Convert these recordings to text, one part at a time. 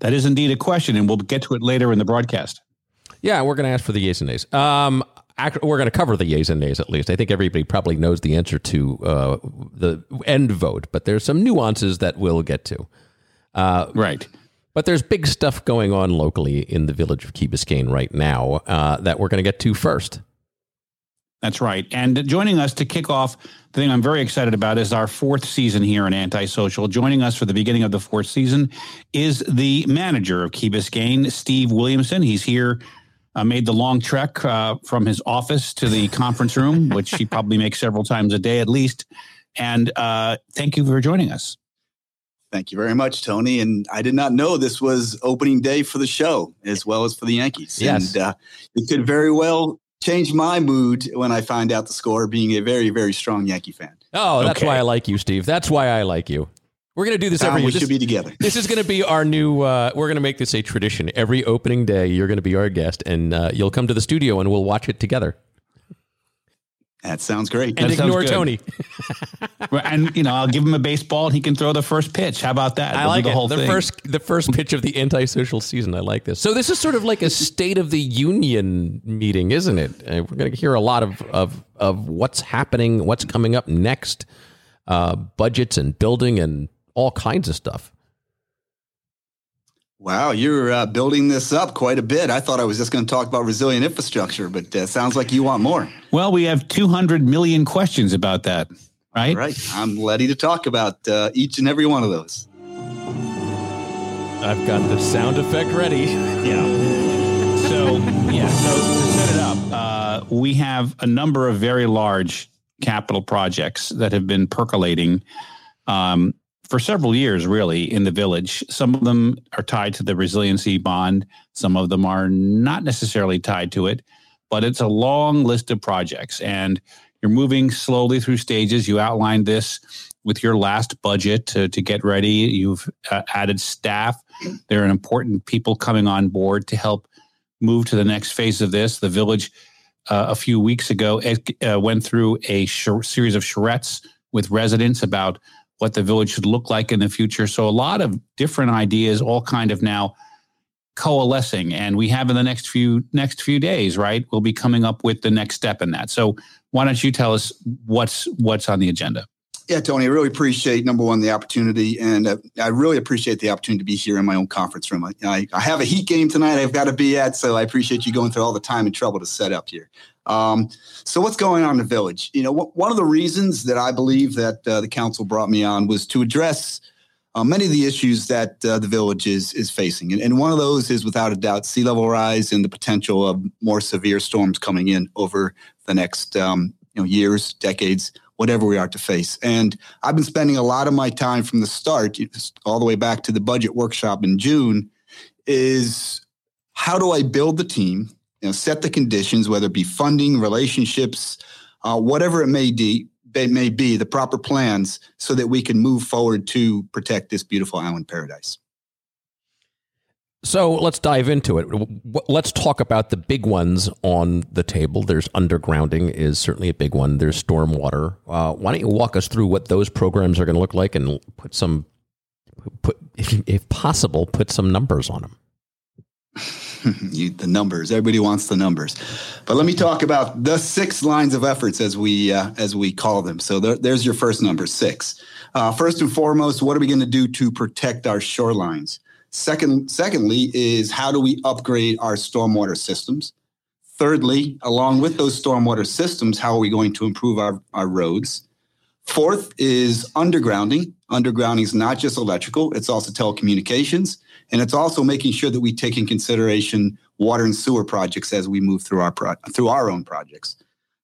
that is indeed a question, and we'll get to it later in the broadcast. Yeah, we're going to ask for the yeas and nays. Um, we're going to cover the yeas and nays at least. I think everybody probably knows the answer to uh, the end vote, but there's some nuances that we'll get to. Uh, right. But there's big stuff going on locally in the village of Key Biscayne right now uh, that we're going to get to first. That's right. And joining us to kick off the thing I'm very excited about is our fourth season here in Antisocial. Joining us for the beginning of the fourth season is the manager of Key Biscayne, Steve Williamson. He's here, uh, made the long trek uh, from his office to the conference room, which he probably makes several times a day at least. And uh, thank you for joining us. Thank you very much, Tony. And I did not know this was opening day for the show as well as for the Yankees. Yes. And uh, it could very well change my mood when I find out the score, being a very, very strong Yankee fan. Oh, that's okay. why I like you, Steve. That's why I like you. We're going to do this every year. We should be together. This is going to be our new. Uh, we're going to make this a tradition. Every opening day, you're going to be our guest, and uh, you'll come to the studio, and we'll watch it together. That sounds great. And that ignore Tony. and you know, I'll give him a baseball and he can throw the first pitch. How about that? I we'll like the it. Whole the thing. first the first pitch of the antisocial season. I like this. So this is sort of like a state of the union meeting, isn't it? Uh, we're going to hear a lot of of of what's happening, what's coming up next, uh, budgets and building and all kinds of stuff. Wow, you're uh, building this up quite a bit. I thought I was just going to talk about resilient infrastructure, but uh, sounds like you want more. Well, we have 200 million questions about that, right? Right. I'm ready to talk about uh, each and every one of those. I've got the sound effect ready. Yeah. So, yeah, so to set it up, uh, we have a number of very large capital projects that have been percolating. Um, for several years, really, in the village. Some of them are tied to the resiliency bond, some of them are not necessarily tied to it, but it's a long list of projects. And you're moving slowly through stages. You outlined this with your last budget to, to get ready. You've uh, added staff. There are important people coming on board to help move to the next phase of this. The village, uh, a few weeks ago, uh, went through a sh- series of charrettes with residents about what the village should look like in the future. So a lot of different ideas, all kind of now coalescing, and we have in the next few next few days, right? We'll be coming up with the next step in that. So why don't you tell us what's what's on the agenda? Yeah, Tony, I really appreciate number one the opportunity, and uh, I really appreciate the opportunity to be here in my own conference room. I, I, have a heat game tonight I've got to be at, so I appreciate you going through all the time and trouble to set up here. Um, so what's going on in the village? You know, one of the reasons that I believe that uh, the council brought me on was to address uh, many of the issues that uh, the village is is facing, and, and, one of those is without a doubt sea level rise and the potential of more severe storms coming in over the next um, you know years, decades, whatever we are to face. And I've been spending a lot of my time from the start, all the way back to the budget workshop in June, is how do I build the team you know, set the conditions, whether it be funding, relationships, uh, whatever it may be, it may be, the proper plans so that we can move forward to protect this beautiful island paradise. So let's dive into it. Let's talk about the big ones on the table. There's undergrounding is certainly a big one. There's stormwater. Uh, why don't you walk us through what those programs are going to look like and put some, put if possible, put some numbers on them. you, the numbers. Everybody wants the numbers, but let me talk about the six lines of efforts as we uh, as we call them. So there, there's your first number, six. Uh, first and foremost, what are we going to do to protect our shorelines? Second, secondly, is how do we upgrade our stormwater systems? Thirdly, along with those stormwater systems, how are we going to improve our, our roads? Fourth is undergrounding. Undergrounding is not just electrical, it's also telecommunications. And it's also making sure that we take in consideration water and sewer projects as we move through our pro- through our own projects.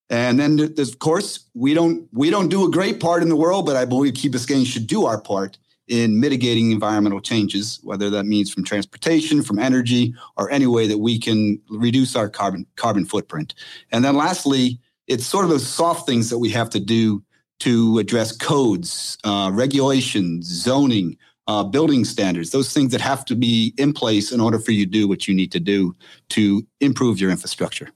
And then of course, we don't we don't do a great part in the world, but I believe Key Biscayne should do our part in mitigating environmental changes, whether that means from transportation, from energy, or any way that we can reduce our carbon carbon footprint. And then lastly, it's sort of those soft things that we have to do to address codes, uh, regulations, zoning, uh, building standards, those things that have to be in place in order for you to do what you need to do to improve your infrastructure.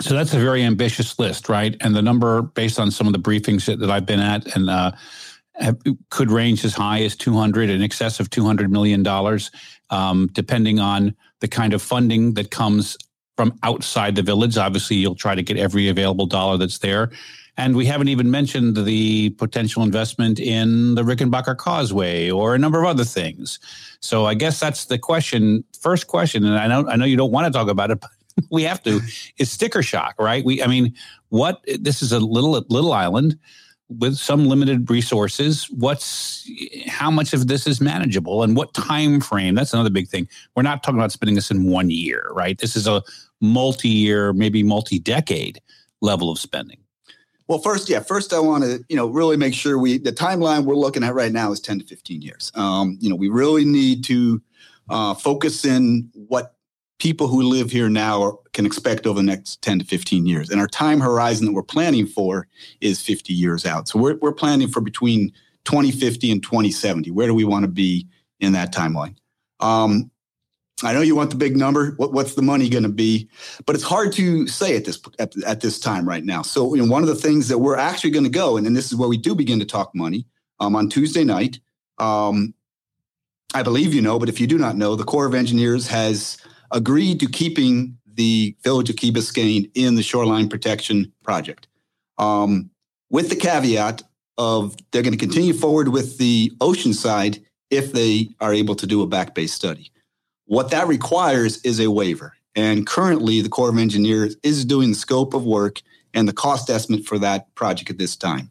So that's a very ambitious list, right? And the number, based on some of the briefings that, that I've been at, and uh, have, could range as high as 200 in excess of 200 million dollars um, depending on the kind of funding that comes from outside the village obviously you'll try to get every available dollar that's there and we haven't even mentioned the potential investment in the Rickenbacker Causeway or a number of other things. So I guess that's the question, first question, and I know I know you don't want to talk about it, but we have to. Is sticker shock, right? We, I mean, what? This is a little little island with some limited resources what's how much of this is manageable and what time frame that's another big thing we're not talking about spending this in one year right this is a multi-year maybe multi-decade level of spending well, first, yeah, first I want to, you know, really make sure we the timeline we're looking at right now is 10 to 15 years. Um, you know, we really need to uh, focus in what people who live here now can expect over the next 10 to 15 years. And our time horizon that we're planning for is 50 years out. So we're, we're planning for between 2050 and 2070. Where do we want to be in that timeline? Um, I know you want the big number. What, what's the money going to be? But it's hard to say at this at, at, this time right now. So, you know, one of the things that we're actually going to go, and, and this is where we do begin to talk money um, on Tuesday night. Um, I believe you know, but if you do not know, the Corps of Engineers has agreed to keeping the village of Key Biscayne in the shoreline protection project, um, with the caveat of they're going to continue forward with the ocean side if they are able to do a back bay study. What that requires is a waiver. And currently, the Corps of Engineers is doing the scope of work and the cost estimate for that project at this time.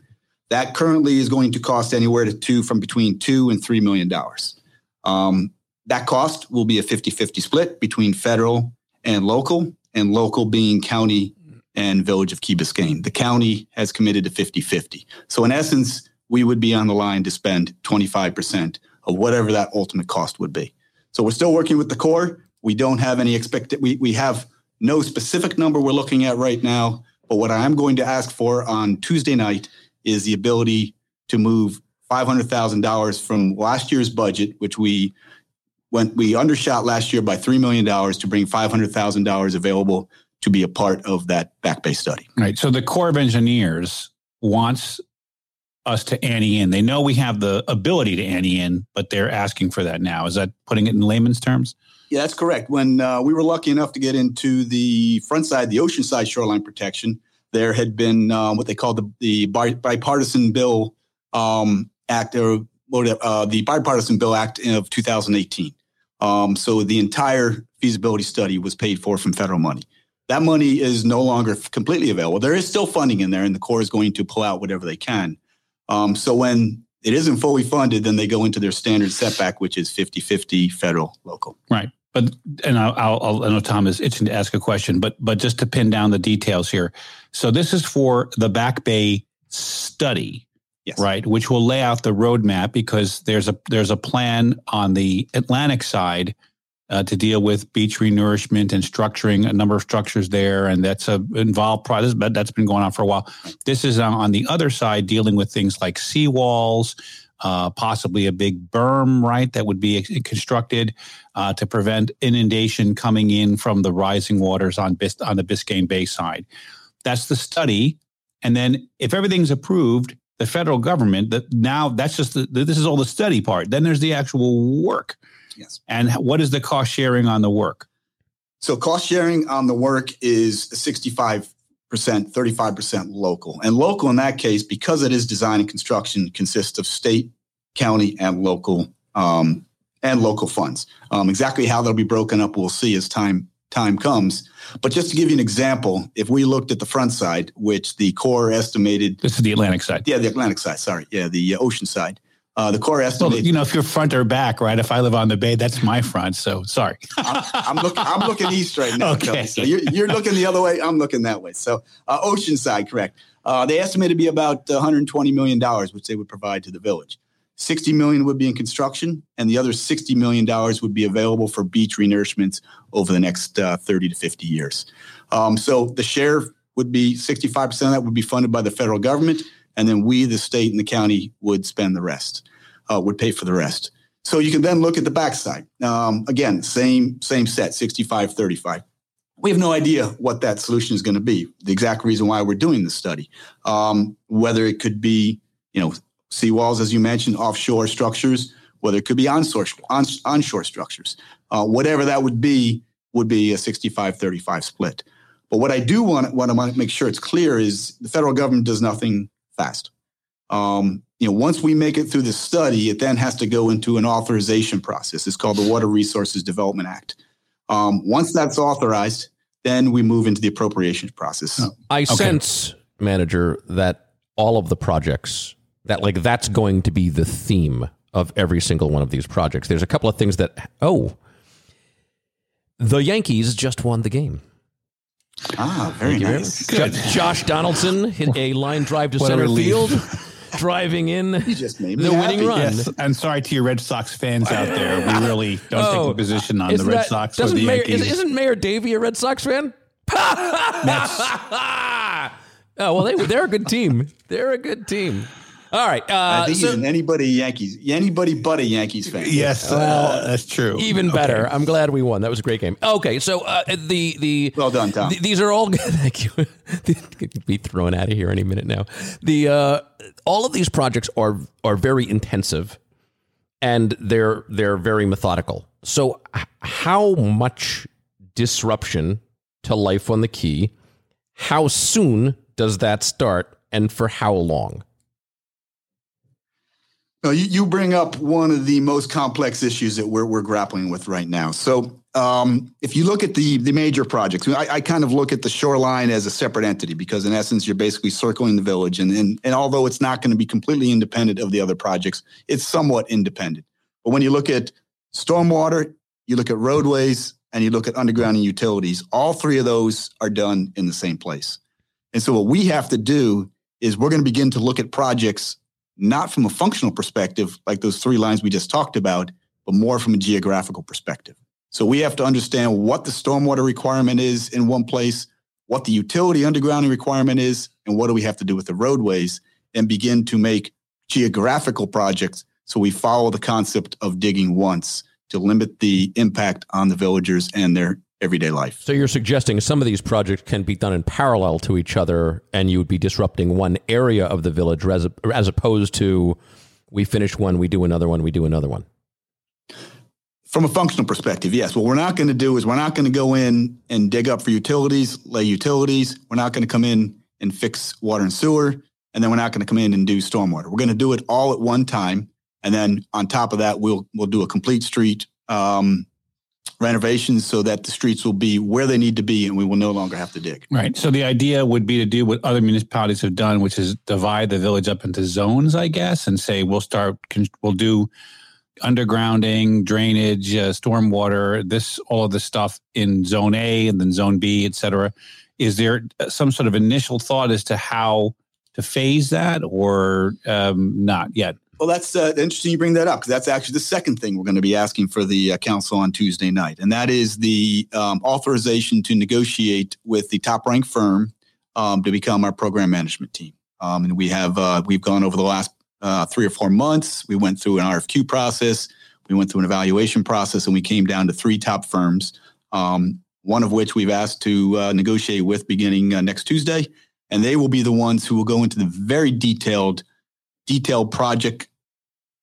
That currently is going to cost anywhere to two from between two and three million dollars. Um, that cost will be a 50 50 split between federal and local, and local being county and village of Key Biscayne. The county has committed to 50 50. So, in essence, we would be on the line to spend 25% of whatever that ultimate cost would be. So we're still working with the Corps. We don't have any expected, we, we have no specific number we're looking at right now. But what I am going to ask for on Tuesday night is the ability to move $500,000 from last year's budget, which we went, we undershot last year by $3 million to bring $500,000 available to be a part of that back bay study. Right. So the Corps of Engineers wants us to ante in. They know we have the ability to ante in, but they're asking for that now. Is that putting it in layman's terms? Yeah, that's correct. When uh, we were lucky enough to get into the front side, the ocean side shoreline protection, there had been um, what they called the, the bipartisan bill um, act, or uh, the bipartisan bill act of 2018. Um, so the entire feasibility study was paid for from federal money. That money is no longer completely available. There is still funding in there, and the Corps is going to pull out whatever they can. Um, so when it isn't fully funded, then they go into their standard setback, which is 50 50 federal local. Right. But, and I'll, I'll, i know Tom is itching to ask a question, but, but just to pin down the details here. So this is for the Back Bay study, yes. right? Which will lay out the roadmap because there's a, there's a plan on the Atlantic side uh, to deal with beach renourishment and structuring a number of structures there, and that's a involved process. But that's been going on for a while. This is on the other side dealing with things like seawalls, uh, possibly a big berm, right, that would be constructed uh, to prevent inundation coming in from the rising waters on Bis- on the Biscayne Bay side. That's the study, and then if everything's approved, the federal government that now that's just the, this is all the study part. Then there's the actual work Yes. And what is the cost sharing on the work? So cost sharing on the work is 65%, 35% local. And local in that case, because it is design and construction, consists of state, county, and local um, and local funds. Um, exactly how they'll be broken up, we'll see as time time comes. But just to give you an example, if we looked at the front side, which the Corps estimated, this is the Atlantic side. Yeah, the Atlantic side. Sorry, yeah, the uh, ocean side. Uh, the Corps estimate. Well, you know, if you're front or back, right? If I live on the bay, that's my front. So sorry. I'm, I'm, looking. I'm looking east right now. Okay. So you're, you're, looking the other way. I'm looking that way. So uh, Oceanside, correct? Uh, they estimate to be about 120 million dollars, which they would provide to the village. 60 million would be in construction, and the other 60 million dollars would be available for beach renourishments over the next uh, 30 to 50 years. Um, so the share would be 65% of that would be funded by the federal government and then we, the state and the county, would spend the rest, uh, would pay for the rest. So you can then look at the backside. Um, again, same same set, 65, 35. We have no idea what that solution is going to be. The exact reason why we're doing this study, um, whether it could be, you know, seawalls, as you mentioned, offshore structures, whether it could be onshore, on, onshore structures. Uh, whatever that would be, would be a 65 35 split. But what I do want, want to make sure it's clear is the federal government does nothing fast. Um, you know, once we make it through the study, it then has to go into an authorization process. It's called the Water Resources Development Act. Um, once that's authorized, then we move into the appropriations process. Oh, I okay. sense, manager, that all of the projects that like that's going to be the theme of every single one of these projects. There's a couple of things that oh, the Yankees just won the game. Ah, very nice. Josh Donaldson hit a line drive to center field driving in the winning run. Yes, I'm sorry to your Red Sox fans out there. We really don't oh, take a position on the Red that, Sox or the Mayor, Yankees. Is, not Mayor Davey a Red Sox fan? oh well, they they're a good team. They're a good team. All right. Uh, I think so, anybody Yankees, anybody but a Yankees fan. Yes, uh, that's true. Even better. Okay. I'm glad we won. That was a great game. Okay, so uh, the the well done, Tom. The, these are all good thank you. be thrown out of here any minute now. The uh, all of these projects are are very intensive, and they're they're very methodical. So, how much disruption to life on the key? How soon does that start, and for how long? No, you, you bring up one of the most complex issues that we're, we're grappling with right now. So, um, if you look at the the major projects, I, I, kind of look at the shoreline as a separate entity because, in essence, you're basically circling the village, and and, and although it's not going to be completely independent of the other projects, it's somewhat independent. But when you look at stormwater, you look at roadways, and you look at underground and utilities, all three of those are done in the same place. And so, what we have to do is we're going to begin to look at projects not from a functional perspective, like those three lines we just talked about, but more from a geographical perspective. So we have to understand what the stormwater requirement is in one place, what the utility undergrounding requirement is, and what do we have to do with the roadways, and begin to make geographical projects so we follow the concept of digging once to limit the impact on the villagers and their everyday life. So you're suggesting some of these projects can be done in parallel to each other, and you would be disrupting one area of the village as, as opposed to we finish one, we do another one, we do another one. From a functional perspective, yes. What we're not going to do is we're not going to go in and dig up for utilities, lay utilities. We're not going to come in and fix water and sewer, and then we're not going to come in and do stormwater. We're going to do it all at one time, and then on top of that, we'll we'll do a complete street um, renovations so that the streets will be where they need to be and we will no longer have to dig. Right. So the idea would be to do what other municipalities have done, which is divide the village up into zones, I guess, and say we'll start, we'll do undergrounding, drainage, uh, stormwater, this, all of this stuff in zone A and then zone B, et cetera. Is there some sort of initial thought as to how to phase that or um, not yet? Well, that's uh, interesting you bring that up because that's actually the second thing we're going to be asking for the uh, council on Tuesday night, and that is the um, authorization to negotiate with the top ranked firm um, to become our program management team. Um, and we have uh, we've gone over the last uh, three or four months. We went through an RFQ process, we went through an evaluation process, and we came down to three top firms. Um, one of which we've asked to uh, negotiate with beginning uh, next Tuesday, and they will be the ones who will go into the very detailed detailed project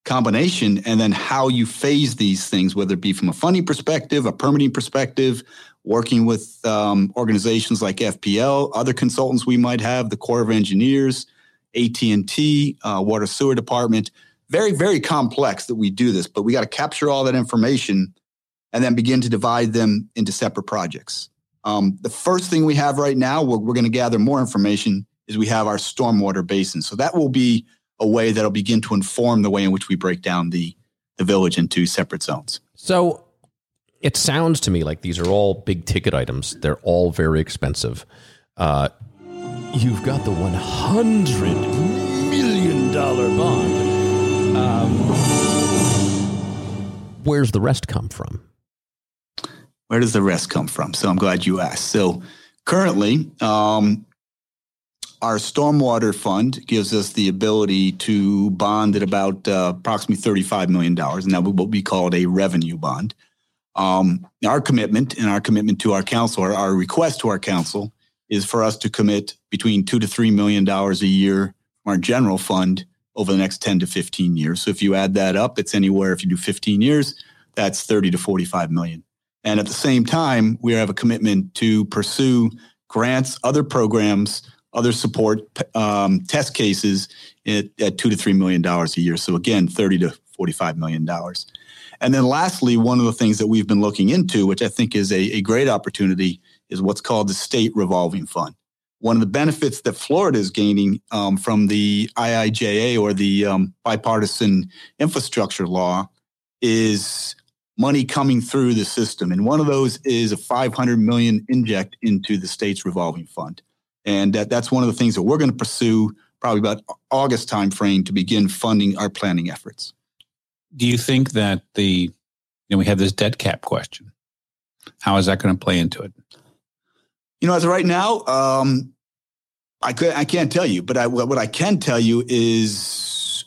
combination and then how you phase these things, whether it be from a funding perspective, a permitting perspective, working with um, organizations like FPL, other consultants we might have, the Corps of Engineers, AT&T, uh, Water Sewer Department. Very, very complex that we do this, but we got to capture all that information and then begin to divide them into separate projects. Um, the first thing we have right now, we're, we're going to gather more information, is we have our stormwater basin. So that will be a way that'll begin to inform the way in which we break down the, the village into separate zones. So it sounds to me like these are all big ticket items. They're all very expensive. Uh, you've got the $100 million bond. Um, where's the rest come from? Where does the rest come from? So I'm glad you asked. So currently, um, our stormwater fund gives us the ability to bond at about uh, approximately $35 million, and that would what we call a revenue bond. Um, our commitment and our commitment to our council, our, our request to our council, is for us to commit between two to three million dollars a year from our general fund over the next 10 to 15 years. So if you add that up, it's anywhere, if you do 15 years, that's 30 to 45 million. And at the same time, we have a commitment to pursue grants, other programs, other support um, test cases at, at two to three million dollars a year. So again, 30 to 45 million dollars. And then lastly, one of the things that we've been looking into, which I think is a, a great opportunity, is what's called the state revolving fund. One of the benefits that Florida is gaining um, from the IIJA or the um, bipartisan infrastructure law is money coming through the system. And one of those is a 500 million inject into the state's revolving fund. And that, that's one of the things that we're going to pursue probably about August timeframe to begin funding our planning efforts. Do you think that the, you know, we have this debt cap question. How is that going to play into it? You know, as of right now, um, I could I can't tell you, but I, what I can tell you is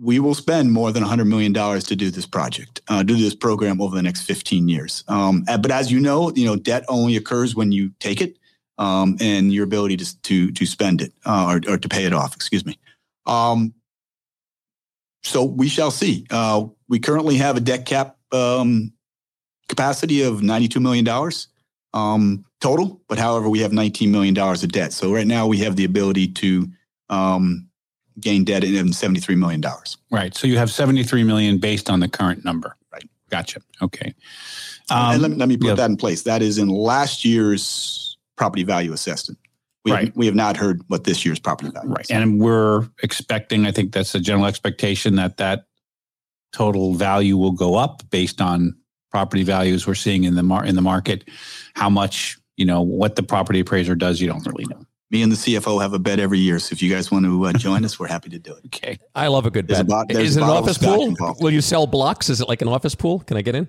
we will spend more than $100 million to do this project, uh, do this program over the next 15 years. Um, but as you know, you know, debt only occurs when you take it um, and your ability to, to, to spend it uh, or, or, to pay it off, excuse me. Um, so we shall see. Uh, we currently have a debt cap um, capacity of $92 million um, total, but however, we have $19 million of debt. So right now we have the ability to um, gain debt in $73 million. Right. So you have 73 million based on the current number. Right. Gotcha. Okay. Um, and let, let, me put yeah. that in place. That is in last year's property value assessment. We, right. have, we have not heard what this year's property value right. Is. And we're expecting, I think that's a general expectation that that total value will go up based on property values we're seeing in the mar- in the market. How much, you know, what the property appraiser does, you don't really know me and the CFO have a bet every year. So if you guys want to uh, join us, we're happy to do it. Okay. I love a good bet. Bo- is it an office pool? Involved. Will you sell blocks? Is it like an office pool? Can I get in?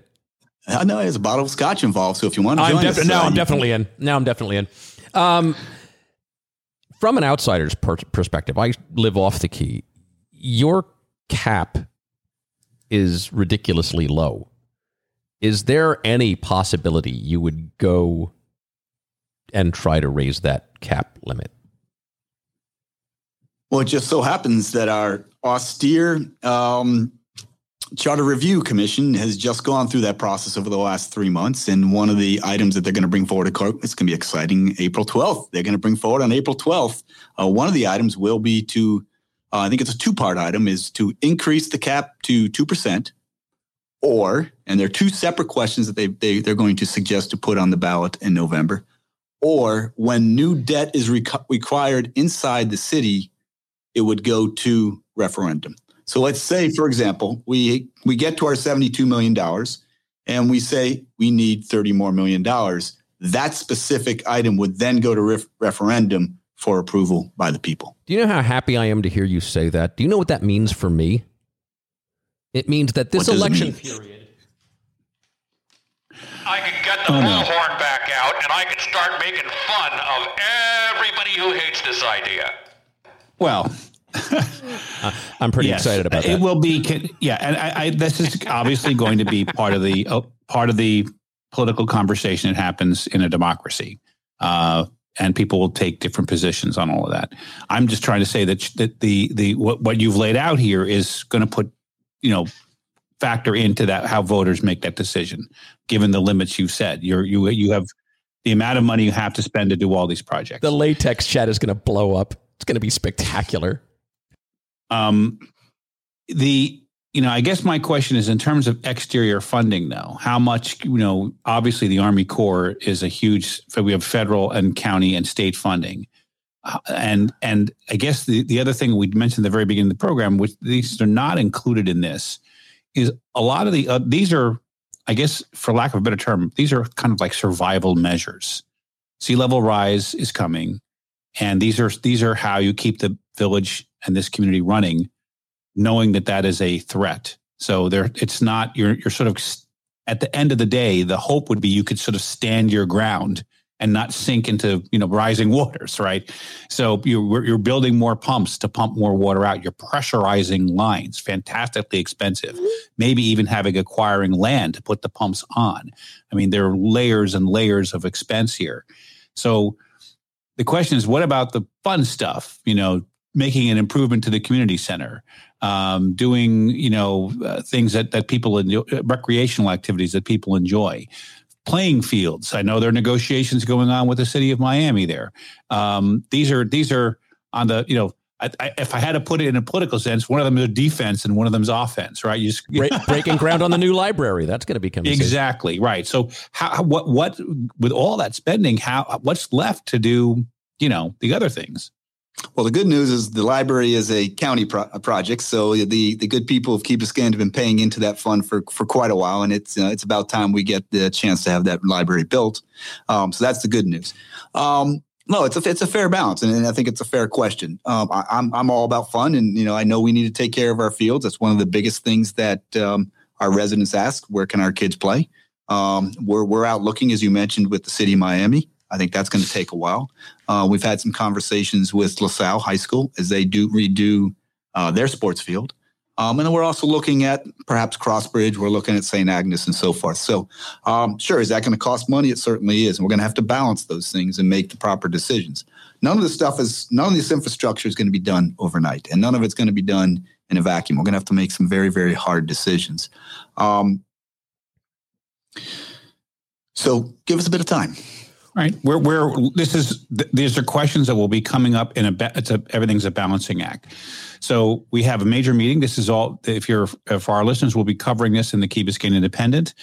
Uh, no, there's a bottle of scotch involved. So if you want to I'm join def- us, now uh, I'm definitely in. Now I'm definitely in. Um, from an outsider's per- perspective, I live off the key. Your cap is ridiculously low. Is there any possibility you would go and try to raise that cap limit? Well, it just so happens that our austere um, Charter Review Commission has just gone through that process over the last three months. And one of the items that they're going to bring forward, it's going to be exciting, April 12th. They're going to bring forward on April 12th. Uh, one of the items will be to, uh, I think it's a two part item, is to increase the cap to 2%. Or, and there are two separate questions that they, they, they're going to suggest to put on the ballot in November or when new debt is required inside the city, it would go to referendum. So let's say, for example, we we get to our $72 million and we say we need 30 more million dollars. That specific item would then go to ref- referendum for approval by the people. Do you know how happy I am to hear you say that? Do you know what that means for me? It means that this election period I can get the oh, bullhorn no. back out and I can start making fun of everybody who hates this idea. Well, I'm pretty yes, excited about that. It will be, yeah, and I, I, this is obviously going to be part of the uh, part of the political conversation. That happens in a democracy, uh, and people will take different positions on all of that. I'm just trying to say that that the the what, what you've laid out here is going to put, you know, factor into that how voters make that decision given the limits you've said you're you you have the amount of money you have to spend to do all these projects. The latex chat is going to blow up. It's going to be spectacular um the you know i guess my question is in terms of exterior funding though how much you know obviously the army corps is a huge we have federal and county and state funding. Uh, and and i guess the, the other thing we mentioned at the very beginning of the program which these are not included in this is a lot of the uh, these are i guess for lack of a better term these are kind of like survival measures. Sea level rise is coming and these are these are how you keep the village and this community running knowing that that is a threat. So there it's not you're you're sort of at the end of the day the hope would be you could sort of stand your ground and not sink into you know rising waters right? So you're, you're building more pumps to pump more water out. You're pressurizing lines fantastically expensive. Mm-hmm. Maybe even having acquiring land to put the pumps on. I mean there are layers and layers of expense here. So the question is what about the fun stuff you know making an improvement to the community center, um, doing you know uh, things that that people enjoy, recreational activities that people enjoy, playing fields. I know there are negotiations going on with the city of Miami. There, um, these are these are on the you know. I, I, if I had to put it in a political sense, one of them is defense and one of them is offense, right? You just Break, breaking ground on the new library. That's going to become exactly right. So, how what what with all that spending, how what's left to do? You know, the other things. Well, the good news is the library is a county pro- project, so the the good people of Key Biscayne have been paying into that fund for for quite a while, and it's uh, it's about time we get the chance to have that library built. Um, so that's the good news. Um, no, it's a it's a fair balance, and, and I think it's a fair question. Um, I, am I'm, I'm all about fun, and you know I know we need to take care of our fields. That's one of the biggest things that um, our residents ask: Where can our kids play? Um, we're we're out looking, as you mentioned, with the city of Miami. I think that's going to take a while. Uh, we've had some conversations with LaSalle High School as they do redo uh, their sports field. Um, and then we're also looking at perhaps Crossbridge. We're looking at St. Agnes and so forth. So, um, sure, is that going to cost money? It certainly is. And we're going to have to balance those things and make the proper decisions. None of this stuff is, none of this infrastructure is going to be done overnight, and none of it's going to be done in a vacuum. We're going to have to make some very, very hard decisions. Um, so, give us a bit of time. Right. Where where this is these are questions that will be coming up in a it's a everything's a balancing act. So we have a major meeting. This is all if you're for our listeners, we'll be covering this in the Key Biscayne Independent,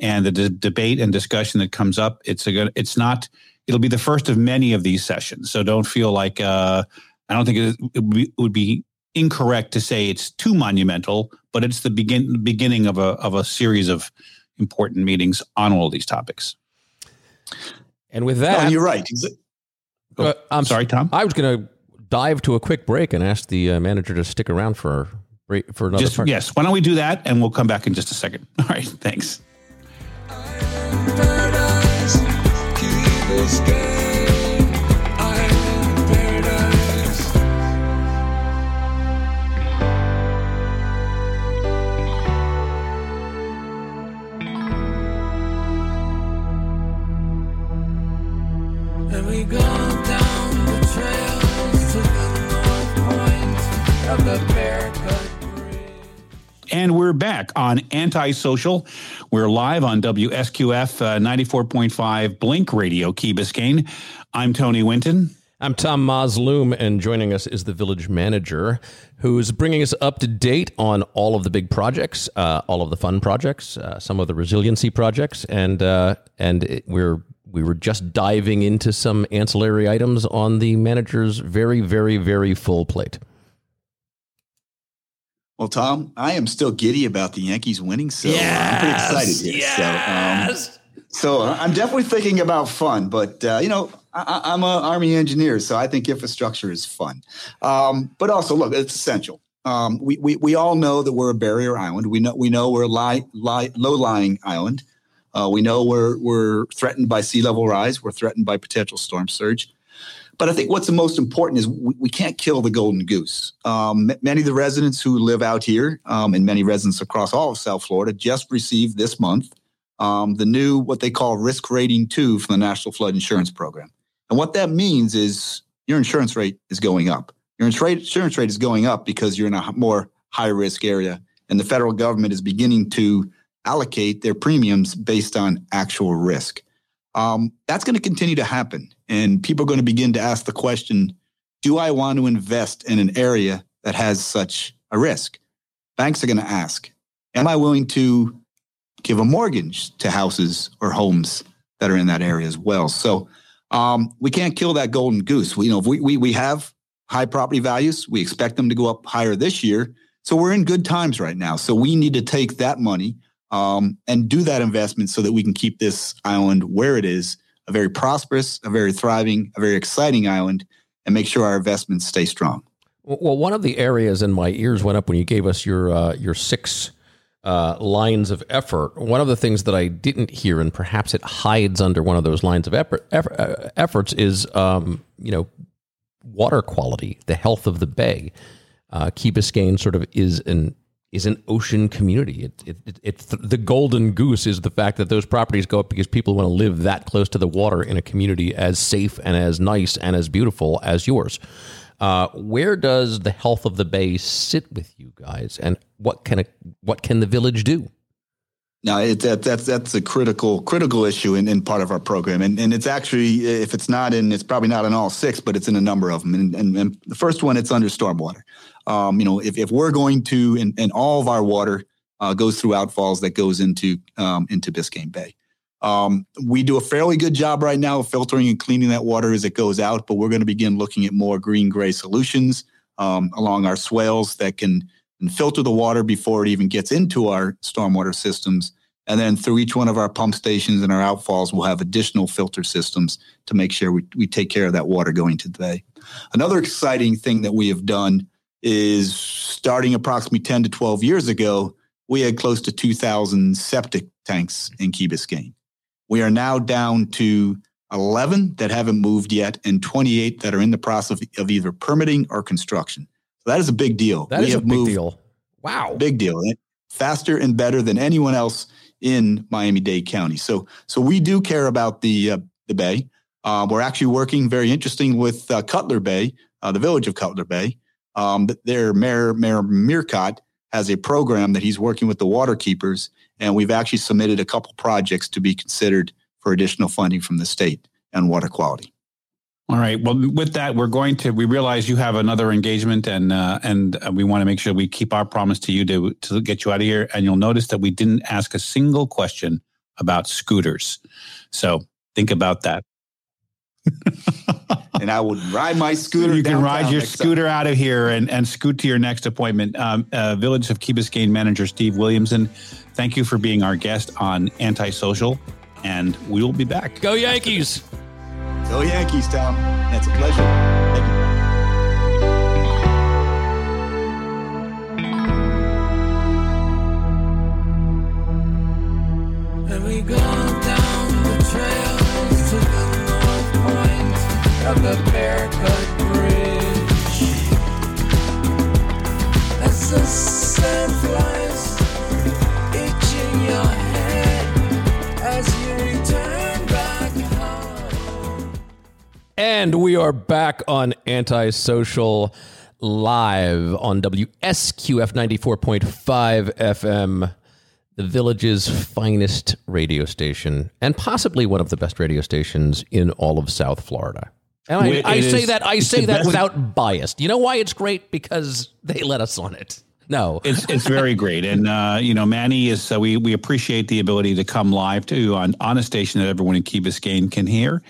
and the d- debate and discussion that comes up. It's a good. It's not. It'll be the first of many of these sessions. So don't feel like uh, I don't think it, it, would be, it would be incorrect to say it's too monumental, but it's the begin beginning of a of a series of important meetings on all these topics. And with that, no, you're right. Uh, I'm sorry, Tom. I was going to dive to a quick break and ask the uh, manager to stick around for for another just, part. Yes. Why don't we do that, and we'll come back in just a second. All right. Thanks. And we're back on Antisocial. We're live on WSQF uh, 94.5 Blink Radio, Key Biscayne. I'm Tony Winton. I'm Tom Mazloom, and joining us is the village manager who's bringing us up to date on all of the big projects, uh, all of the fun projects, uh, some of the resiliency projects, and uh, and it, we're we were just diving into some ancillary items on the manager's very, very, very full plate. Well, Tom, I am still giddy about the Yankees winning, so yes, I'm pretty excited here. Yes. So, um, so I'm definitely thinking about fun, but uh, you know, I, am an Army engineer, so I think infrastructure is fun. Um, but also, look, it's essential. Um, we, we we all know that we're a barrier island. We know we know we're a li- li- low lying island. Uh, we know we're we're threatened by sea level rise. We're threatened by potential storm surge. But I think what's the most important is we, we can't kill the golden goose. Um, many of the residents who live out here um, and many residents across all of South Florida just received this month um, the new, what they call risk rating two from the National Flood Insurance Program. And what that means is your insurance rate is going up. Your insurance rate is going up because you're in a more high risk area. And the federal government is beginning to allocate their premiums based on actual risk. Um, that's going to continue to happen. And people are going to begin to ask the question Do I want to invest in an area that has such a risk? Banks are going to ask Am I willing to give a mortgage to houses or homes that are in that area as well? So um, we can't kill that golden goose. We, you know, we, we, we have high property values, we expect them to go up higher this year. So we're in good times right now. So we need to take that money um, and do that investment so that we can keep this island where it is a very prosperous, a very thriving, a very exciting island, and make sure our investments stay strong. Well, one of the areas, and my ears went up when you gave us your uh, your six uh, lines of effort. One of the things that I didn't hear, and perhaps it hides under one of those lines of effort, effort uh, efforts, is um, you know water quality, the health of the bay. Uh, Key Biscayne sort of is an is an ocean community. It, it, it, it, the golden goose is the fact that those properties go up because people want to live that close to the water in a community as safe and as nice and as beautiful as yours. Uh, where does the health of the bay sit with you guys, and what can what can the village do? Now, it, that, that's that's a critical critical issue in, in part of our program, and and it's actually if it's not in, it's probably not in all six, but it's in a number of them. And, and, and the first one, it's under stormwater. Um, you know, if, if we're going to, and, and all of our water uh, goes through outfalls that goes into um, into Biscayne Bay. Um, we do a fairly good job right now of filtering and cleaning that water as it goes out, but we're going to begin looking at more green gray solutions um, along our swales that can filter the water before it even gets into our stormwater systems. And then through each one of our pump stations and our outfalls, we'll have additional filter systems to make sure we, we take care of that water going to the bay. Another exciting thing that we have done is starting approximately 10 to 12 years ago, we had close to 2,000 septic tanks in Key Biscayne. We are now down to 11 that haven't moved yet and 28 that are in the process of either permitting or construction. So that is a big deal. That we is a big deal. Wow. Big deal. Faster and better than anyone else in Miami-Dade County. So so we do care about the uh, the bay. Uh, we're actually working very interesting with uh, Cutler Bay, uh, the village of Cutler Bay. Um, their mayor, Mayor Meerbott, has a program that he's working with the water keepers, and we've actually submitted a couple projects to be considered for additional funding from the state and water quality. All right. Well, with that, we're going to. We realize you have another engagement, and uh, and we want to make sure we keep our promise to you to to get you out of here. And you'll notice that we didn't ask a single question about scooters. So think about that. and I would ride my scooter. You can ride your scooter out of here and, and scoot to your next appointment. Um, uh, Village of Key Biscayne manager Steve Williamson, thank you for being our guest on Antisocial, and we will be back. Go Yankees! Go Yankees, Tom. That's a pleasure. Thank you. And we go the Bridge. As the sun flies, itching your head as you return back home. And we are back on Antisocial Live on WSQF 94.5 FM, the village's finest radio station, and possibly one of the best radio stations in all of South Florida. And I, It I say that I say that without bias. You know why it's great? Because they let us on it. No, It's it's very great, and uh, you know, Manny is. Uh, we we appreciate the ability to come live to on on a station that everyone in Key Biscayne can hear,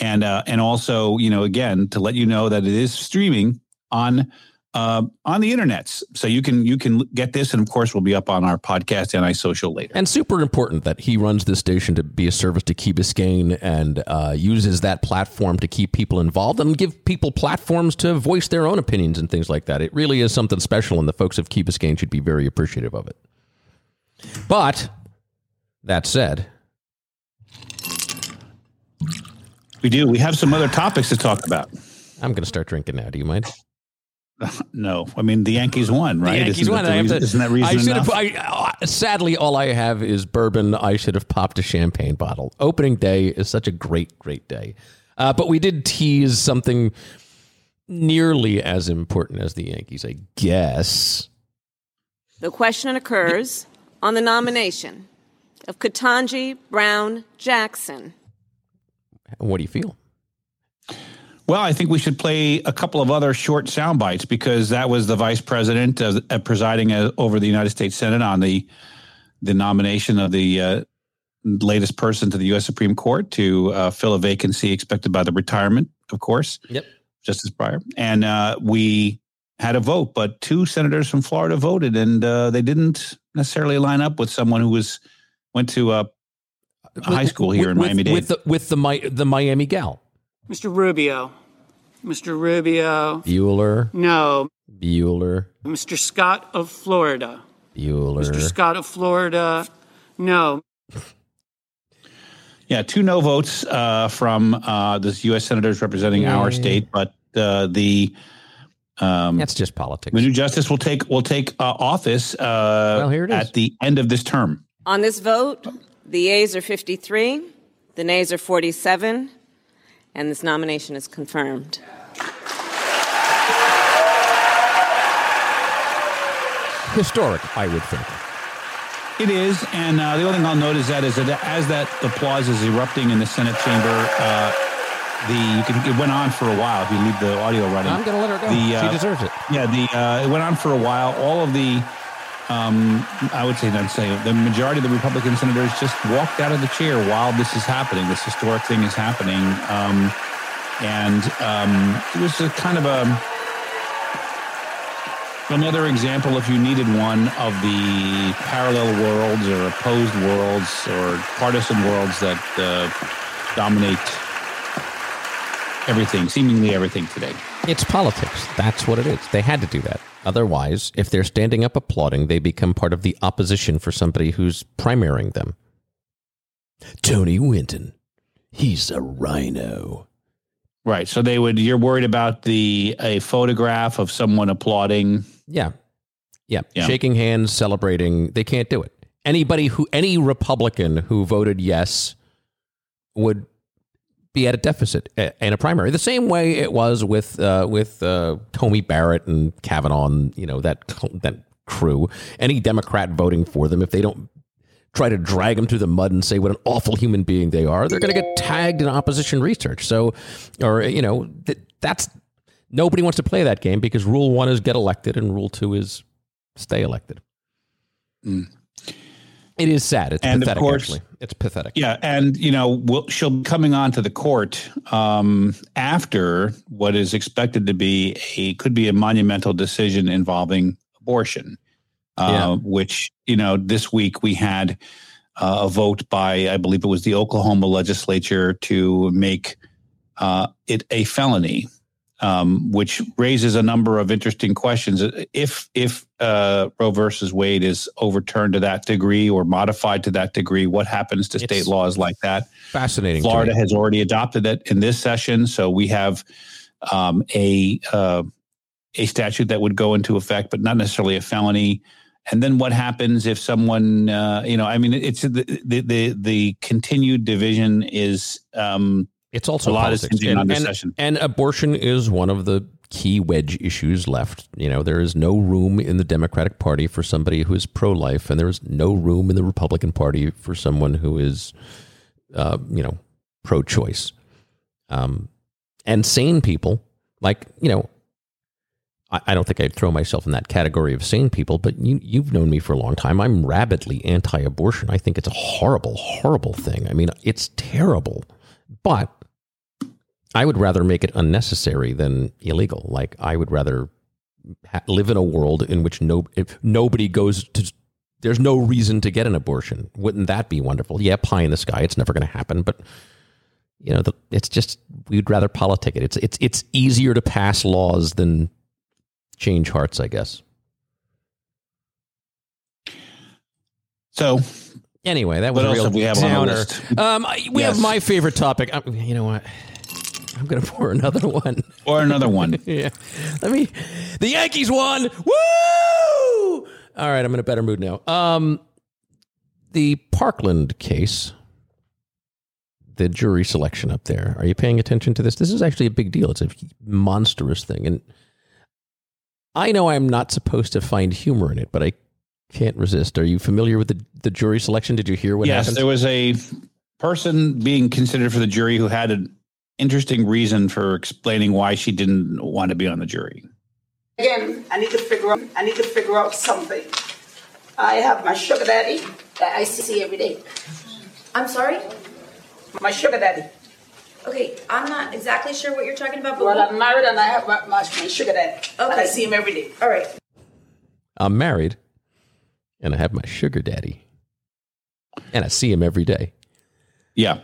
and uh, and also you know again to let you know that it is streaming on uh, on the internets, so you can you can get this, and of course, we'll be up on our podcast and iSocial later. And super important that he runs this station to be a service to Key Biscayne and uh, uses that platform to keep people involved and give people platforms to voice their own opinions and things like that. It really is something special, and the folks of Key Biscayne should be very appreciative of it. But that said, we do. We have some other topics to talk about. I'm going to start drinking now. Do you mind? No, I mean the Yankees won, right? The Yankees isn't won. That the I have reason, to- isn't that reason I should enough? have. I, uh, sadly, all I have is bourbon. I should have popped a champagne bottle. Opening day is such a great, great day. Uh, but we did tease something nearly as important as the Yankees, I guess. The question occurs on the nomination of Ketanji Brown Jackson. What do you feel? Well, I think we should play a couple of other short sound bites because that was the vice president uh, uh, presiding uh, over the United States Senate on the the nomination of the uh, latest person to the U.S. Supreme Court to uh, fill a vacancy expected by the retirement, of course. Yep. Justice Breyer, and uh, we had a vote, but two senators from Florida voted, and uh, they didn't necessarily line up with someone who was went to uh, a high school here in Miami Dade. with the with the Mi- the Miami gal Mr. Rubio. Mr. Rubio. Bueller, No. Bueller, Mr. Scott of Florida. Bueller. Mr. Scott of Florida. No. Yeah, two no votes uh, from uh, this U.S. senators representing our state, but uh, the um, That's just politics. the new justice will take will take uh, office uh, Well, here it is. at the end of this term. On this vote, the yeas are 53, the nays are 47, and this nomination is confirmed. Historic, I would think. It is, and uh, the only thing I'll note is that is that as that applause is erupting in the Senate chamber, uh, the you can it went on for a while. If you leave the audio running, I'm going to let her go. The, uh, she deserves it. Yeah, the uh, it went on for a while. All of the um, I would say, not say the majority of the Republican senators just walked out of the chair while this is happening. This historic thing is happening, um, and um, it was a kind of a another example, if you needed one, of the parallel worlds or opposed worlds or partisan worlds that uh, dominate everything, seemingly everything today. It's politics. That's what it is. They had to do that. Otherwise, if they're standing up applauding, they become part of the opposition for somebody who's primarying them. Tony Winton. He's a RINO. Right. So they would. You're worried about the a photograph of someone applauding. Yeah. Yeah. Yeah. Shaking hands, celebrating. They can't do it. Anybody who, any Republican who voted yes would be at a deficit in a primary. The same way it was with, uh, with, uh, Coney Barrett and Kavanaugh and, you know, that, that crew. Any Democrat voting for them, if they don't try to drag them through the mud and say what an awful human being they are, they're going to get tagged in opposition research. So, or, you know, th- that's, nobody wants to play that game because rule one is get elected and rule two is stay elected. It is sad. It's Mm. And of pathetic, course- actually. It's pathetic. Yeah, and you know, we'll, she'll be coming on to the court um, after what is expected to be a could be a monumental decision involving abortion, uh, Yeah. which you know this week we had uh, a vote by I believe it was the Oklahoma legislature to make uh, it a felony, um, which raises a number of interesting questions. If if uh, Roe versus Wade is overturned to that degree or modified to that degree, what happens to It's state laws like that? Fascinating. Florida has already adopted it in this session, so we have um, a uh, a statute that would go into effect, but not necessarily a felony. And then what happens if someone, uh, you know, I mean, it's the the the, the continued division is um, It's also a lot politics. and, and- and abortion is one of the key wedge issues left. You know, there is no room in the Democratic Party for somebody who is pro-life, and there is no room in the Republican Party for someone who is, uh, you know, pro-choice. Um, and sane people, like you know, I, I don't think I'd throw myself in that category of sane people, but you, you've known me for a long time. I'm rabidly anti-abortion. I think it's a horrible, horrible thing. I mean, it's terrible, but I would rather make it unnecessary than illegal. Like I would rather ha- live in a world in which no if nobody goes to. There's no reason to get an abortion. Wouldn't that be wonderful? Yeah, pie in the sky. It's never going to happen. But you know, the, it's just we'd rather politic it. It's it's it's easier to pass laws than change hearts. I guess. so. Anyway, that was What a else real we have downer. Um, I- we have my favorite topic. Um, you know what? I'm going to pour another one. Or another one. yeah. Let me. The Yankees won. Woo! All right, I'm in a better mood now. Um, the Parkland case, the jury selection up there. Are you paying attention to this? This is actually a big deal. It's a monstrous thing, and I know I'm not supposed to find humor in it, but I can't resist. Are you familiar with the the jury selection? Did you hear what yes, happened? there was a person being considered for the jury who had an interesting reason for explaining why she didn't want to be on the jury. Again, I need to figure out. I need to figure out something. I have my sugar daddy that I see every day. I'm sorry? My sugar daddy. Okay, I'm not exactly sure what you're talking about, but Well, we'll- I'm married and I have my, my, my sugar daddy. Okay, I see him every day. all right. I'm married, and I have my sugar daddy, and I see him every day. Yeah.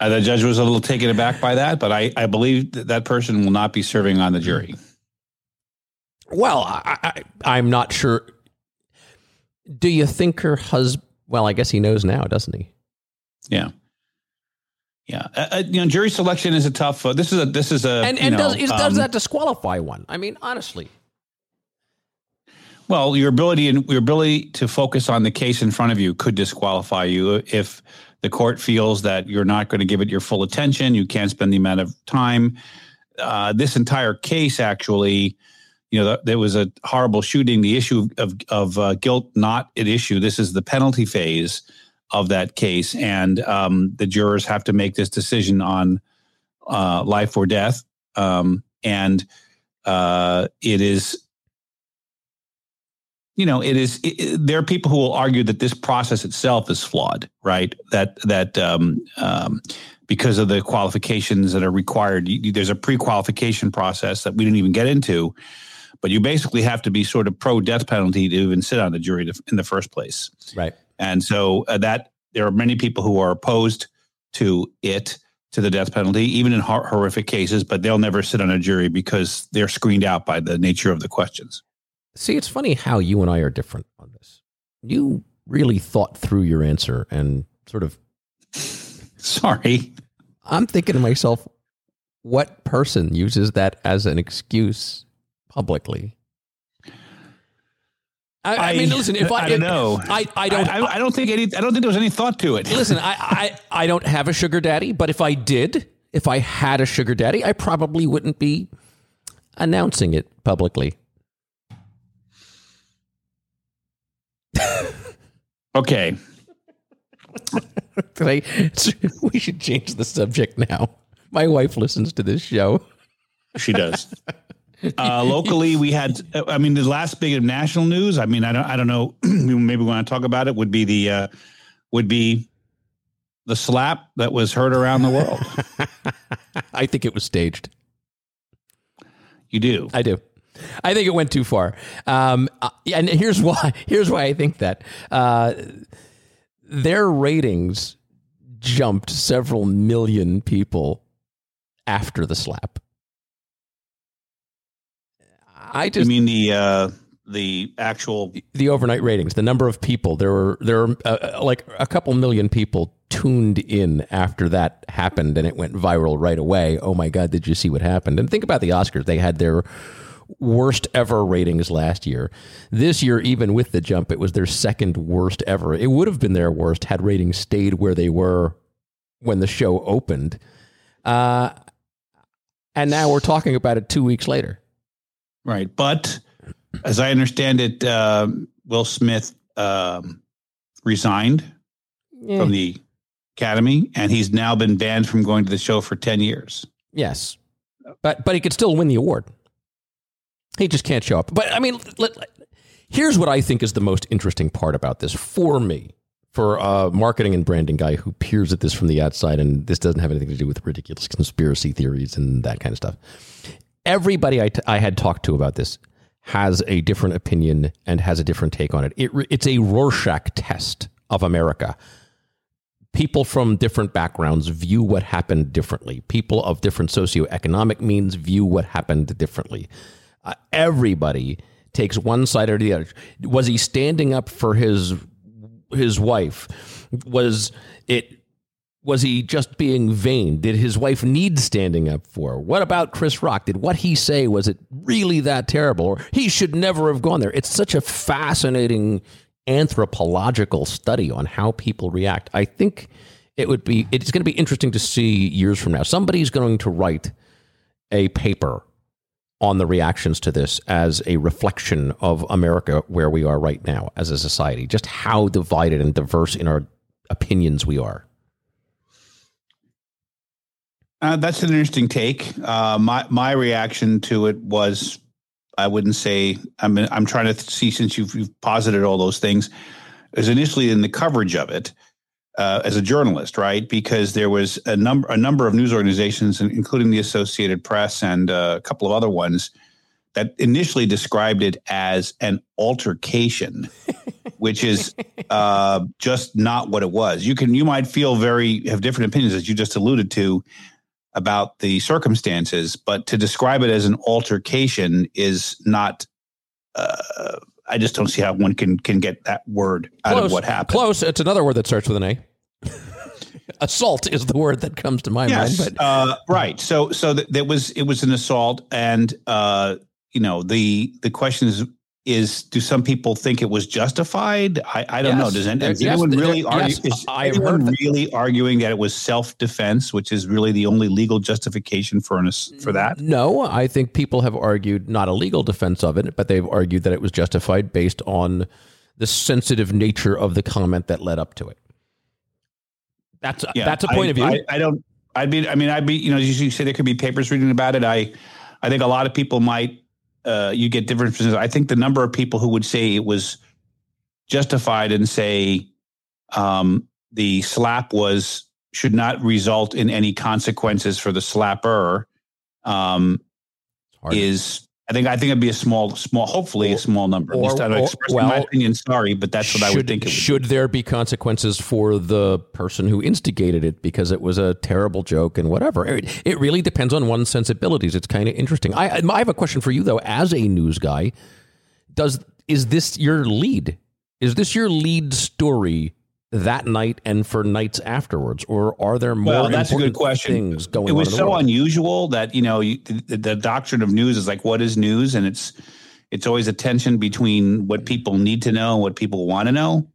Uh, the judge was a little taken aback by that, but I, I believe that that person will not be serving on the jury. Well, I, I, I'm not sure. Do you think her husband? Well, I guess he knows now, doesn't he? Yeah. Yeah. Uh, uh, you know, jury selection is a tough. Uh, this is a. This is a. And and know, does is, does um, that disqualify one? I mean, honestly, Well, your ability and your ability to focus on the case in front of you could disqualify you if the court feels that you're not going to give it your full attention. You can't spend the amount of time. Uh, this entire case, actually, you know, there was a horrible shooting. The issue of of uh, guilt not at issue. This is the penalty phase of that case, and um, the jurors have to make this decision on uh, life or death. Um, and uh, it is, you know, it is. It, there are people who will argue that this process itself is flawed, right? That that um, um, because of the qualifications that are required, you, there's a pre-qualification process that we didn't even get into. But you basically have to be sort of pro death penalty to even sit on the jury to, in the first place. Right. And so uh, that there are many people who are opposed to it, to the death penalty, even in hor- horrific cases, but they'll never sit on a jury because they're screened out by the nature of the questions. See, it's funny how you and I are different on this. You really thought through your answer and sort of. Sorry. I'm thinking to myself, what person uses that as an excuse publicly? I, I mean, listen. If I, I don't know. I, I don't. I, I don't think any. I don't think there was any thought to it. listen, I, I, I don't have a sugar daddy, but if I did, if I had a sugar daddy, I probably wouldn't be announcing it publicly. Okay. I- we should change the subject now. My wife listens to this show. She does. Uh, locally, we had. I mean, the last big of national news. I mean, I don't. I don't know. maybe we want to talk about it. Would be the. Uh, would be the slap that was heard around the world. I think it was staged. You do. I do. I think it went too far. Um, and here's why. Here's why I think that uh, their ratings jumped several million people after the slap. I You mean the uh, the actual? the overnight ratings, the number of people there were there were uh, uh, like a couple million people tuned in after that happened, and it went viral right away. Oh my God, did you see what happened? And think about the Oscars; they had their worst ever ratings last year. This year, even with the jump, it was their second worst ever. It would have been their worst had ratings stayed where they were when the show opened. Uh, and now we're talking about it two weeks later. Right, but as I understand it, um Will Smith um, resigned from the Academy, and he's now been banned from going to the show for ten years. Yes, but but he could still win the award. He just can't show up. But I mean, let, let- here's what I think is the most interesting part about this for me, for a marketing and branding guy who peers at this from the outside, and this doesn't have anything to do with ridiculous conspiracy theories and that kind of stuff. Everybody I, t- I had talked to about this has a different opinion and has a different take on it. it it's a Rorschach test of America people from different backgrounds view what happened differently. People of different socioeconomic means view what happened differently. Uh, everybody takes one side or the other. Was he standing up for his his wife? Was it was he just being vain? Did his wife need standing up for? What about Chris Rock? Did what he say was it really that terrible? Or he should never have gone there. It's such a fascinating anthropological study on how people react. I think it would be it's going to be interesting to see years from now. Somebody's going to write a paper on the reactions to this as a reflection of America where we are right now as a society. Just how divided and diverse in our opinions we are. Uh, that's an interesting take. Uh, my my reaction to it was, I wouldn't say. I'm I'm trying to see since you've, you've posited all those things, is initially in the coverage of it uh, as a journalist, right? Because there was a number a number of news organizations, including the Associated Press and uh, a couple of other ones, that initially described it as an altercation, which is uh, just not what it was. You can you might feel very have different opinions as you just alluded to about the circumstances, but to describe it as an altercation is not. Uh, I just don't see how one can can get that word out of what happened. Close. It's another word that starts with an A. Assault is the word that comes to my Yes, mind. But uh, right. So so th- that was it was an assault, and uh, you know the the question is is do some people think it was justified? I, I don't Yes. know. Does, any- There- yes, anyone there- really yes, argue? I've anyone heard that. really arguing that it was self defense, which is really the only legal justification for an, for that? No, I think people have argued not a legal defense of it, but they've argued that it was justified based on the sensitive nature of the comment that led up to it. That's Yeah, that's a point I, of view. I, I don't. I'd be. I mean, I'd be. You know, as you say, there could be papers reading about it. I, I think a lot of people might. Uh, you get different. I think the number of people who would say it was justified and say um, the slap was should not result in any consequences for the slapper um, is. I think. I think it'd be a small, small. Hopefully, a small number. At or- least I'm or- expressing my well, opinion. Sorry, but that's what I would think. It would should there be consequences for the person who instigated it because it was a terrible joke and whatever? It, it really depends on one's sensibilities. It's kind of interesting. I, I have a question for you though, as a news guy. Does is this your lead? Is this your lead story that night and for nights afterwards, or are there more? Well, that's a good important question. Things going it was so unusual that you know you, the, the doctrine of news is like what is news, and it's it's always a tension between what people need to know and what people want to know.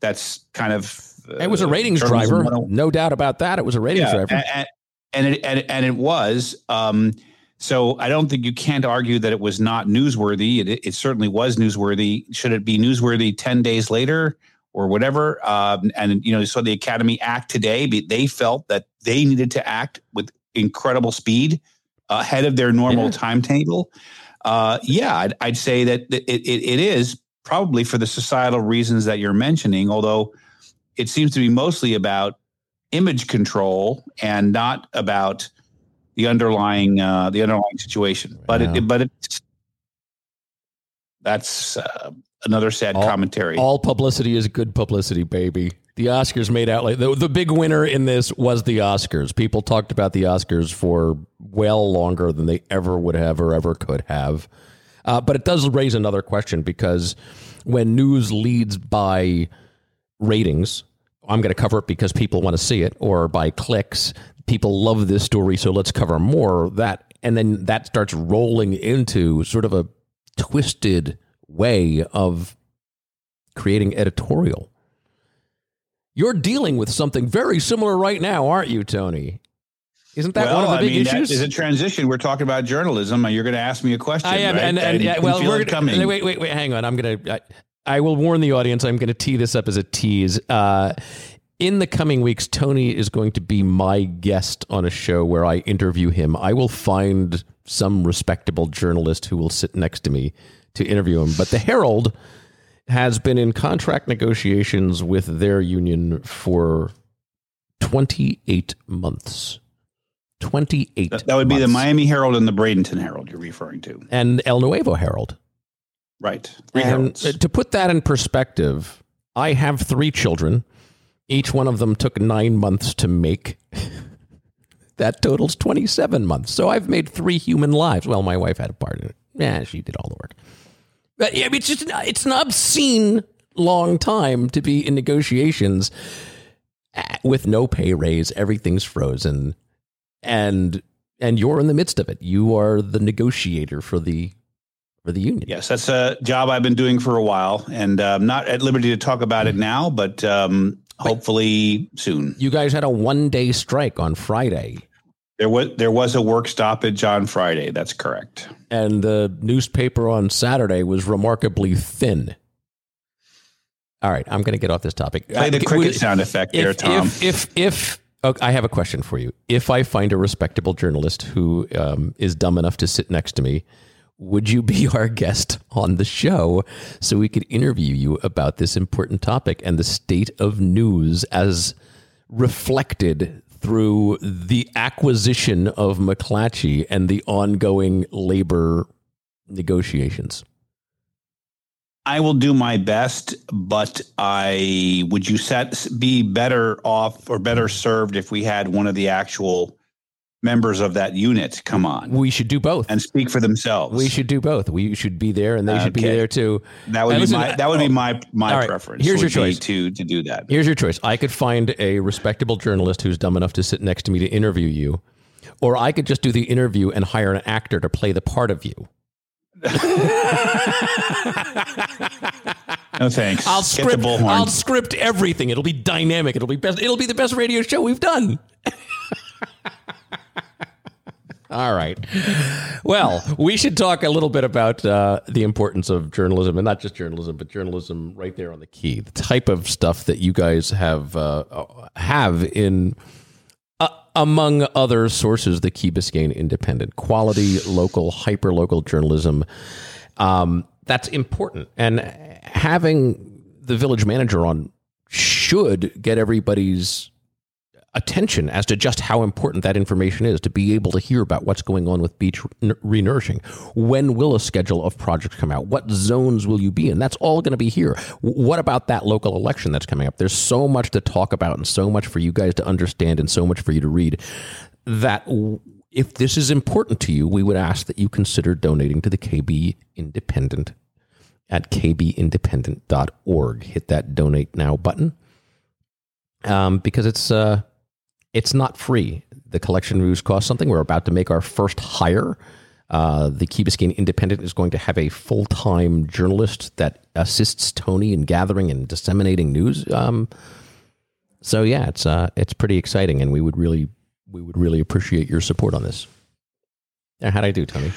That's kind of uh, It was a ratings driver, no doubt about that. It was a ratings Yeah, driver. and, and it and, and it was. Um, so I don't think you can't argue that it was not newsworthy. It, it certainly was newsworthy. Should it be newsworthy ten days later or whatever? Um, and you know, so the Academy Act today, they felt that they needed to act with incredible speed ahead of their normal Yeah. timetable. Uh, yeah, I'd, I'd say that it, it, it is probably for the societal reasons that you're mentioning, although it seems to be mostly about image control and not about the underlying uh, the underlying situation. But Yeah. it, but it's that's uh, another sad All- commentary. All publicity is good publicity, baby. The Oscars made out like the, the big winner in this was the Oscars. People talked about the Oscars for well longer than they ever would have or ever could have. Uh, but it does raise another question because when news leads by ratings, I'm going to cover it because people want to see it, or by clicks, people love this story, so let's cover more. That and then that starts rolling into sort of a twisted way of creating editorial. You're dealing with something very similar right now, aren't you, Tony? Isn't that well, one of the I big mean, issues? is a transition. We're talking about journalism, and you're going to ask me a question. I am, right? and, and yeah, well, we're coming. wait, wait, wait, hang on. I'm gonna, I, I will warn the audience. I'm going to tee this up as a tease. Uh, in the coming weeks, Tony is going to be my guest on a show where I interview him. I will find some respectable journalist who will sit next to me to interview him. But the Herald has been in contract negotiations with their union for 28 months. 28. That, that would be the. Miami Herald and the Bradenton Herald you're referring to, and El Nuevo Herald. right? Three And Heralds. uh, to put that in perspective, I have three children. Each one of them took nine months to make. that totals 27 months. So I've made three human lives. Well, my wife had a part in it. Yeah, she did all the work. But yeah, it's just it's an obscene long time to be in negotiations uh, with no pay raise. Everything's frozen, and and you're in the midst of it. You are the negotiator for the for the union. Yes, that's a job I've been doing for a while, and uh, I'm not at liberty to talk about it now, but um, hopefully soon. You guys had a one day strike on Friday, There was there was a work stoppage on Friday. That's correct. and the newspaper on Saturday was remarkably thin. All right, I'm going to get off this topic. Play the Uh, cricket would- sound effect there, Tom. If if if okay, I have a question for you. If I find a respectable journalist who um, is dumb enough to sit next to me, would you be our guest on the show so we could interview you about this important topic and the state of news as reflected through the acquisition of McClatchy and the ongoing labor negotiations? I will do my best, but I would you set be better off or better served if we had one of the actual members of that unit come on We should do both. and speak for themselves. We should do both. We should be there, and they should be there too. that would And be listen, my that would be oh, my my right, preference. here's your choice. to to do that. Here's your choice. I could find a respectable journalist who's dumb enough to sit next to me to interview you, or I could just do the interview and hire an actor to play the part of you. No thanks. I'll script. I'll script everything. It'll be dynamic. It'll be best. It'll be the best radio show we've done. All right. Well, we should talk a little bit about uh, the importance of journalism, and not just journalism, but journalism right there on the key. The type of stuff that you guys have uh, have in uh, among other sources, the Key Biscayne Independent, quality, local, hyper local journalism. Um, that's important, and having the village manager on should get everybody's attention as to just how important that information is to be able to hear about what's going on with beach renourishing. When will a schedule of projects come out? What zones will you be in? That's all going to be here. What about that local election that's coming up? There's so much to talk about and so much for you guys to understand and so much for you to read that if this is important to you, we would ask that you consider donating to the KB Independent at kbindependent.org. Hit that donate now button um, because it's uh, it's not free. The collection reviews cost something. We're about to make our first hire. Uh, the Key Biscayne Independent is going to have a full time journalist that assists Tony in gathering and disseminating news. Um, so yeah, it's uh, it's pretty exciting, and we would really we would really appreciate your support on this. How'd I do, Tony?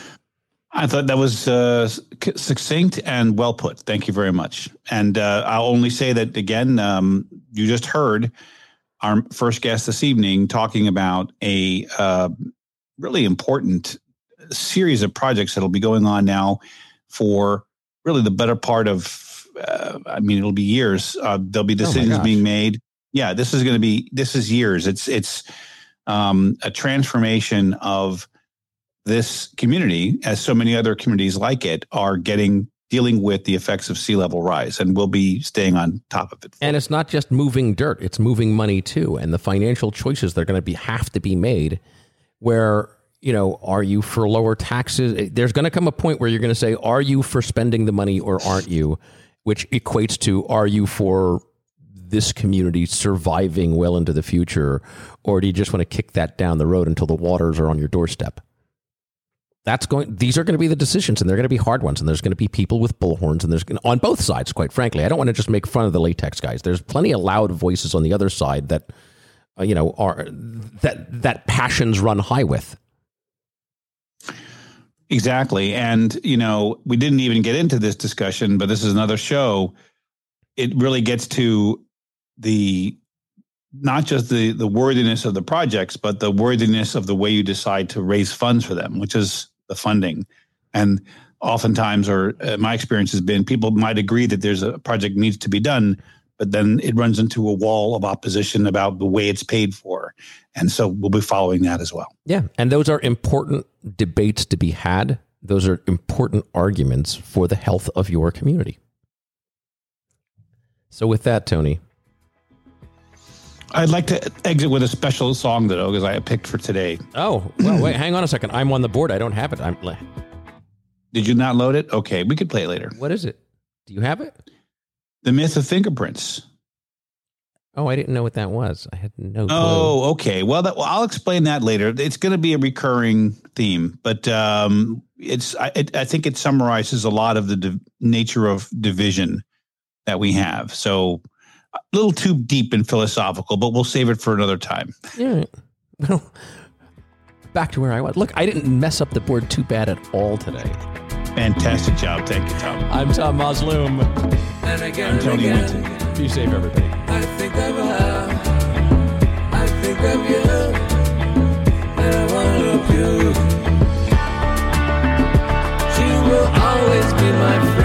I thought that was uh, succinct and well put. Thank you very much. And uh, I'll only say that again. Um, you just heard our first guest this evening talking about a uh, really important series of projects that'll be going on now for really the better part of. Uh, I mean, it'll be years. Uh, there'll be Oh decisions gosh. being made. Yeah, this is going to be. This is years. It's it's um, a transformation of this community, as so many other communities like it, are getting dealing with the effects of sea level rise, and we'll be staying on top of it. And it's not just moving dirt; it's moving money too, and the financial choices that are going to be have to be made. Where you know, are you for lower taxes? Eh, there's going to come a point where you're going to say, are you for spending the money or aren't you? Which equates to, are you for this community surviving well into the future, or do you just want to kick that down the road until the waters are on your doorstep? That's going. These are going to be the decisions, and they're going to be hard ones. And there's going to be people with bullhorns, and there's on both sides. Quite frankly, I don't want to just make fun of the latex guys. There's plenty of loud voices on the other side that, uh, you know, are that that passions run high with. Exactly. And, you know, we didn't even get into this discussion, but this is another show. It really gets to the not just the the worthiness of the projects, but the worthiness of the way you decide to raise funds for them, which is the funding. And oftentimes, or uh, my experience has been, people might agree that there's a project needs to be done, but then it runs into a wall of opposition about the way it's paid for. And so we'll be following that as well. Yeah, and those are important debates to be had. Those are important arguments for the health of your community. So, with that, Tony, I'd like to exit with a special song though, because I picked for today. Oh, well, wait, hang on a second. I'm on the board. I don't have it. I'm. Did you not load it? Okay, we could play it later. What is it? Do you have it? The myth of fingerprints. Oh, I didn't know what that was. I had no clue. Oh, okay. Well, that, well, I'll explain that later. It's going to be a recurring theme, but um, it's I, it, I think it summarizes a lot of the div- nature of division that we have. So a little too deep and philosophical, but we'll save it for another time. Yeah. Well, back to where I was. Look, I didn't mess up the board too bad at all today. Fantastic job. Thank you, Tom. I'm Tom Musloom. And again, I'm Tony and again, Winton. Be safe, everybody. I think of her. I think of you. And I want to love you. She will always be my friend.